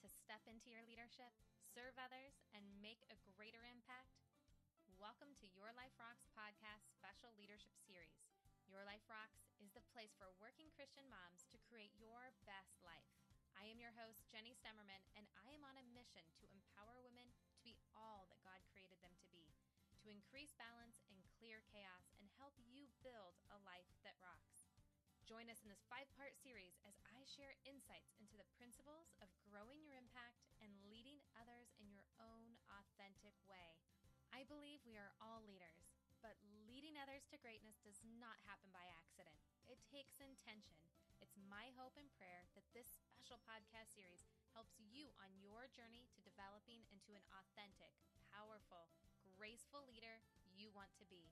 to step into your leadership, serve others, and make a greater impact? Welcome to Your Life Rocks podcast special leadership series. Your Life Rocks is the place for working Christian moms to create your best life. I am your host, Jenny Stemmerman, and I am on a mission to empower women to be all that God created them to be, to increase balance and clear chaos, and help you build a life that rocks. Join us in this five part series as I share insights into the principles of growing your impact and leading others in your own authentic way. I believe we are all leaders, but leading others to greatness does not happen by accident. It takes intention. It's my hope and prayer that this special podcast series helps you on your journey to developing into an authentic, powerful, graceful leader you want to be.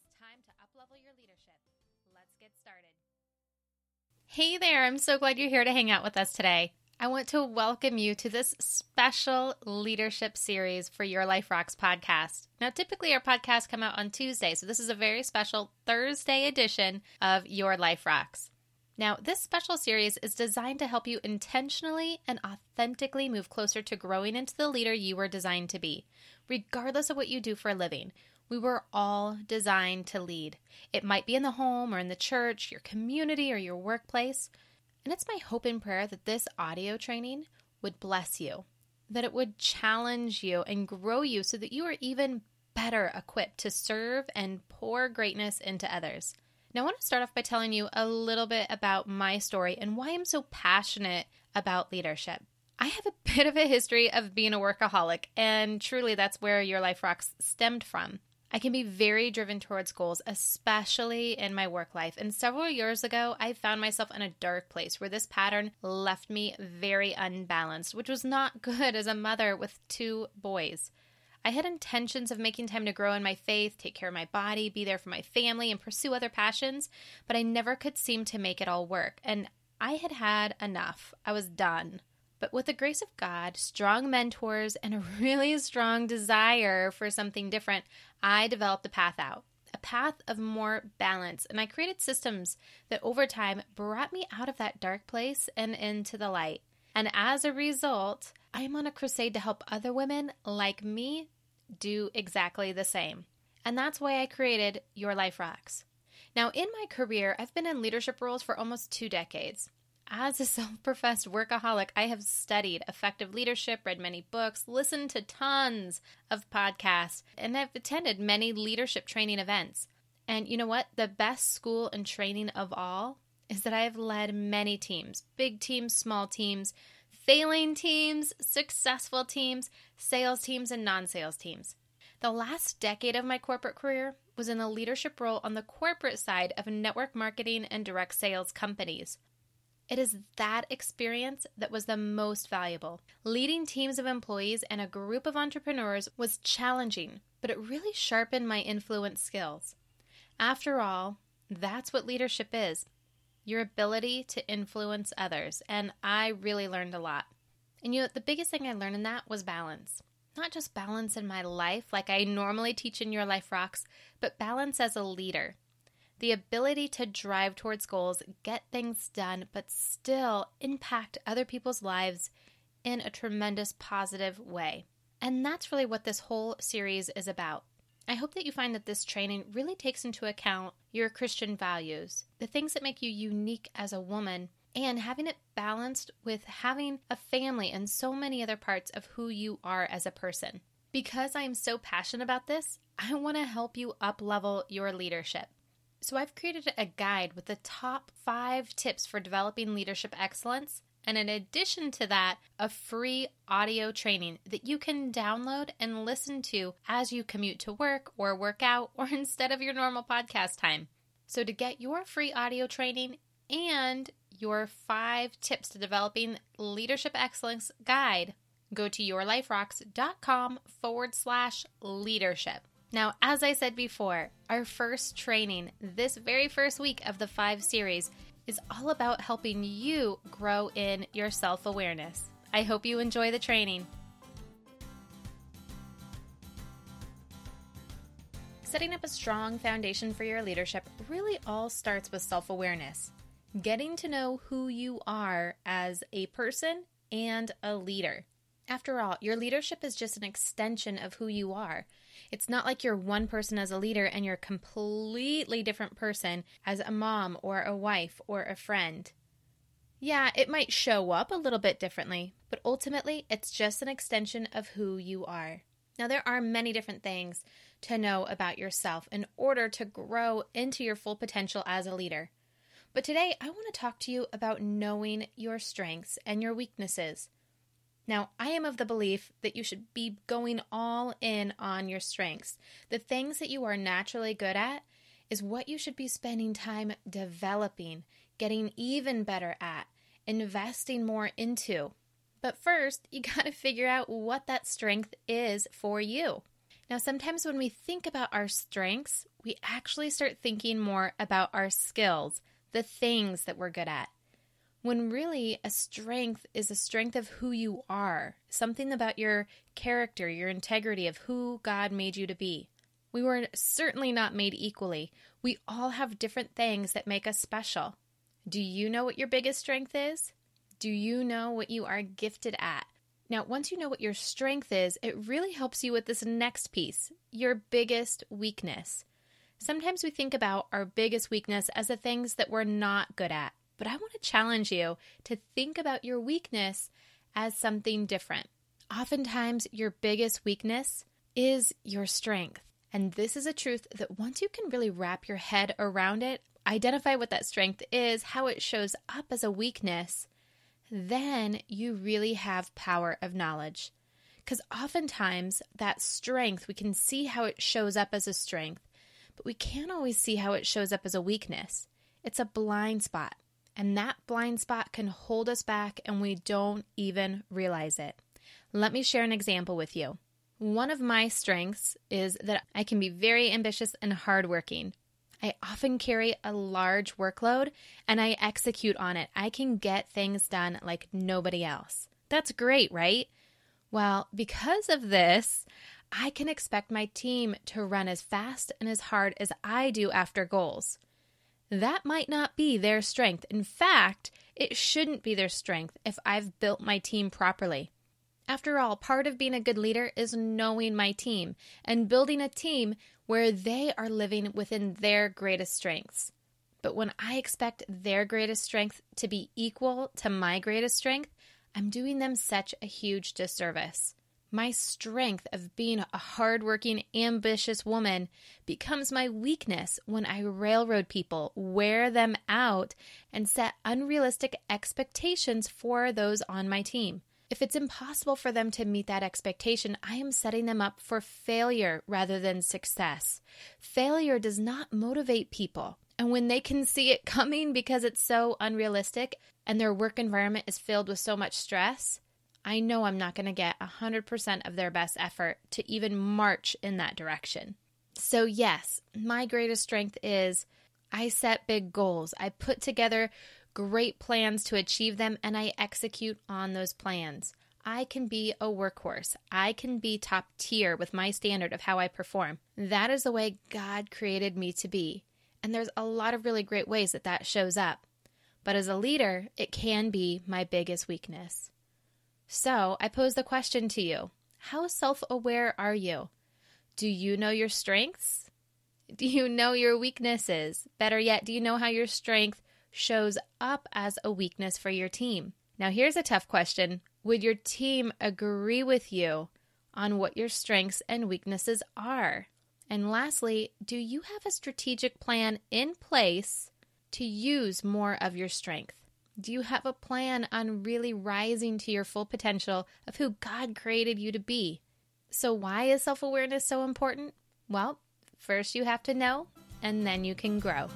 It's time to uplevel your leadership. Let's get started. Hey there, I'm so glad you're here to hang out with us today. I want to welcome you to this special leadership series for Your Life Rocks podcast. Now, typically our podcasts come out on Tuesday, so this is a very special Thursday edition of Your Life Rocks. Now, this special series is designed to help you intentionally and authentically move closer to growing into the leader you were designed to be, regardless of what you do for a living. We were all designed to lead. It might be in the home or in the church, your community, or your workplace. And it's my hope and prayer that this audio training would bless you, that it would challenge you and grow you so that you are even better equipped to serve and pour greatness into others. Now, I want to start off by telling you a little bit about my story and why I'm so passionate about leadership. I have a bit of a history of being a workaholic, and truly that's where Your Life Rocks stemmed from. I can be very driven towards goals, especially in my work life. And several years ago, I found myself in a dark place where this pattern left me very unbalanced, which was not good as a mother with two boys. I had intentions of making time to grow in my faith, take care of my body, be there for my family, and pursue other passions, but I never could seem to make it all work. And I had had enough. I was done. But with the grace of God, strong mentors, and a really strong desire for something different, I developed a path out, a path of more balance. And I created systems that over time brought me out of that dark place and into the light. And as a result, I'm on a crusade to help other women like me do exactly the same. And that's why I created Your Life Rocks. Now, in my career, I've been in leadership roles for almost two decades. As a self professed workaholic, I have studied effective leadership, read many books, listened to tons of podcasts, and I've attended many leadership training events. And you know what? The best school and training of all is that I have led many teams big teams, small teams, failing teams, successful teams, sales teams, and non sales teams. The last decade of my corporate career was in the leadership role on the corporate side of network marketing and direct sales companies. It is that experience that was the most valuable. Leading teams of employees and a group of entrepreneurs was challenging, but it really sharpened my influence skills. After all, that's what leadership is your ability to influence others, and I really learned a lot. And you know, the biggest thing I learned in that was balance. Not just balance in my life, like I normally teach in Your Life Rocks, but balance as a leader the ability to drive towards goals, get things done, but still impact other people's lives in a tremendous positive way. And that's really what this whole series is about. I hope that you find that this training really takes into account your Christian values, the things that make you unique as a woman, and having it balanced with having a family and so many other parts of who you are as a person. Because I am so passionate about this, I want to help you up level your leadership. So I've created a guide with the top five tips for developing leadership excellence. And in addition to that, a free audio training that you can download and listen to as you commute to work or work out or instead of your normal podcast time. So, to get your free audio training and your five tips to developing leadership excellence guide, go to yourliferocks.com forward slash leadership. Now, as I said before, our first training, this very first week of the five series, is all about helping you grow in your self awareness. I hope you enjoy the training. Setting up a strong foundation for your leadership really all starts with self awareness. Getting to know who you are as a person and a leader. After all, your leadership is just an extension of who you are. It's not like you're one person as a leader and you're a completely different person as a mom or a wife or a friend. Yeah, it might show up a little bit differently, but ultimately it's just an extension of who you are. Now, there are many different things to know about yourself in order to grow into your full potential as a leader. But today, I want to talk to you about knowing your strengths and your weaknesses. Now, I am of the belief that you should be going all in on your strengths. The things that you are naturally good at is what you should be spending time developing, getting even better at, investing more into. But first, you got to figure out what that strength is for you. Now, sometimes when we think about our strengths, we actually start thinking more about our skills, the things that we're good at when really a strength is a strength of who you are, something about your character, your integrity of who God made you to be. We were certainly not made equally. We all have different things that make us special. Do you know what your biggest strength is? Do you know what you are gifted at? Now, once you know what your strength is, it really helps you with this next piece your biggest weakness. Sometimes we think about our biggest weakness as the things that we're not good at. But I want to challenge you to think about your weakness as something different. Oftentimes, your biggest weakness is your strength. And this is a truth that once you can really wrap your head around it, identify what that strength is, how it shows up as a weakness, then you really have power of knowledge. Because oftentimes, that strength, we can see how it shows up as a strength, but we can't always see how it shows up as a weakness. It's a blind spot. And that blind spot can hold us back and we don't even realize it. Let me share an example with you. One of my strengths is that I can be very ambitious and hardworking. I often carry a large workload and I execute on it. I can get things done like nobody else. That's great, right? Well, because of this, I can expect my team to run as fast and as hard as I do after goals that might not be their strength. In fact, it shouldn't be their strength if I've built my team properly. After all, part of being a good leader is knowing my team and building a team where they are living within their greatest strengths. But when I expect their greatest strength to be equal to my greatest strength, I'm doing them such a huge disservice. My strength of being a hardworking, ambitious woman becomes my weakness when I railroad people, wear them out, and set unrealistic expectations for those on my team. If it's impossible for them to meet that expectation, I am setting them up for failure rather than success. Failure does not motivate people. And when they can see it coming because it's so unrealistic and their work environment is filled with so much stress, I know I'm not going to get 100% of their best effort to even march in that direction. So, yes, my greatest strength is I set big goals. I put together great plans to achieve them and I execute on those plans. I can be a workhorse. I can be top tier with my standard of how I perform. That is the way God created me to be. And there's a lot of really great ways that that shows up. But as a leader, it can be my biggest weakness. So I pose the question to you How self aware are you? Do you know your strengths? Do you know your weaknesses? Better yet, do you know how your strength shows up as a weakness for your team? Now, here's a tough question Would your team agree with you on what your strengths and weaknesses are? And lastly, do you have a strategic plan in place to use more of your strength? Do you have a plan on really rising to your full potential of who God created you to be? So, why is self awareness so important? Well, first you have to know, and then you can grow.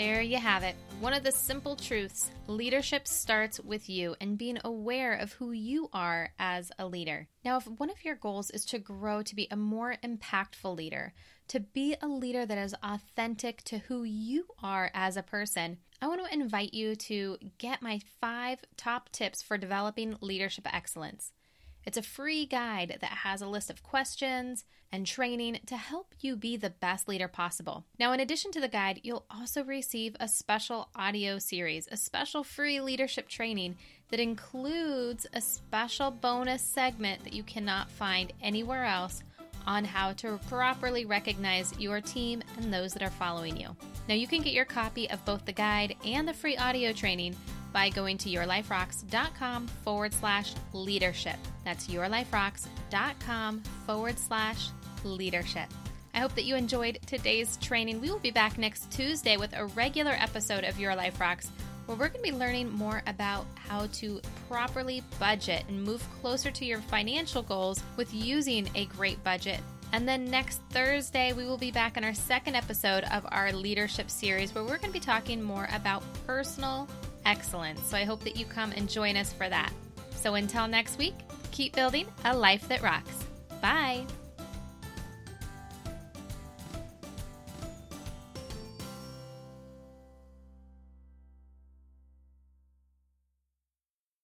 There you have it. One of the simple truths leadership starts with you and being aware of who you are as a leader. Now, if one of your goals is to grow to be a more impactful leader, to be a leader that is authentic to who you are as a person, I want to invite you to get my five top tips for developing leadership excellence. It's a free guide that has a list of questions and training to help you be the best leader possible. Now, in addition to the guide, you'll also receive a special audio series, a special free leadership training that includes a special bonus segment that you cannot find anywhere else on how to properly recognize your team and those that are following you. Now, you can get your copy of both the guide and the free audio training by going to yourliferocks.com forward slash leadership. That's yourliferocks.com forward slash leadership. I hope that you enjoyed today's training. We will be back next Tuesday with a regular episode of Your Life Rocks where we're going to be learning more about how to properly budget and move closer to your financial goals with using a great budget. And then next Thursday, we will be back in our second episode of our leadership series where we're going to be talking more about personal excellence. So I hope that you come and join us for that. So until next week, keep building a life that rocks. Bye.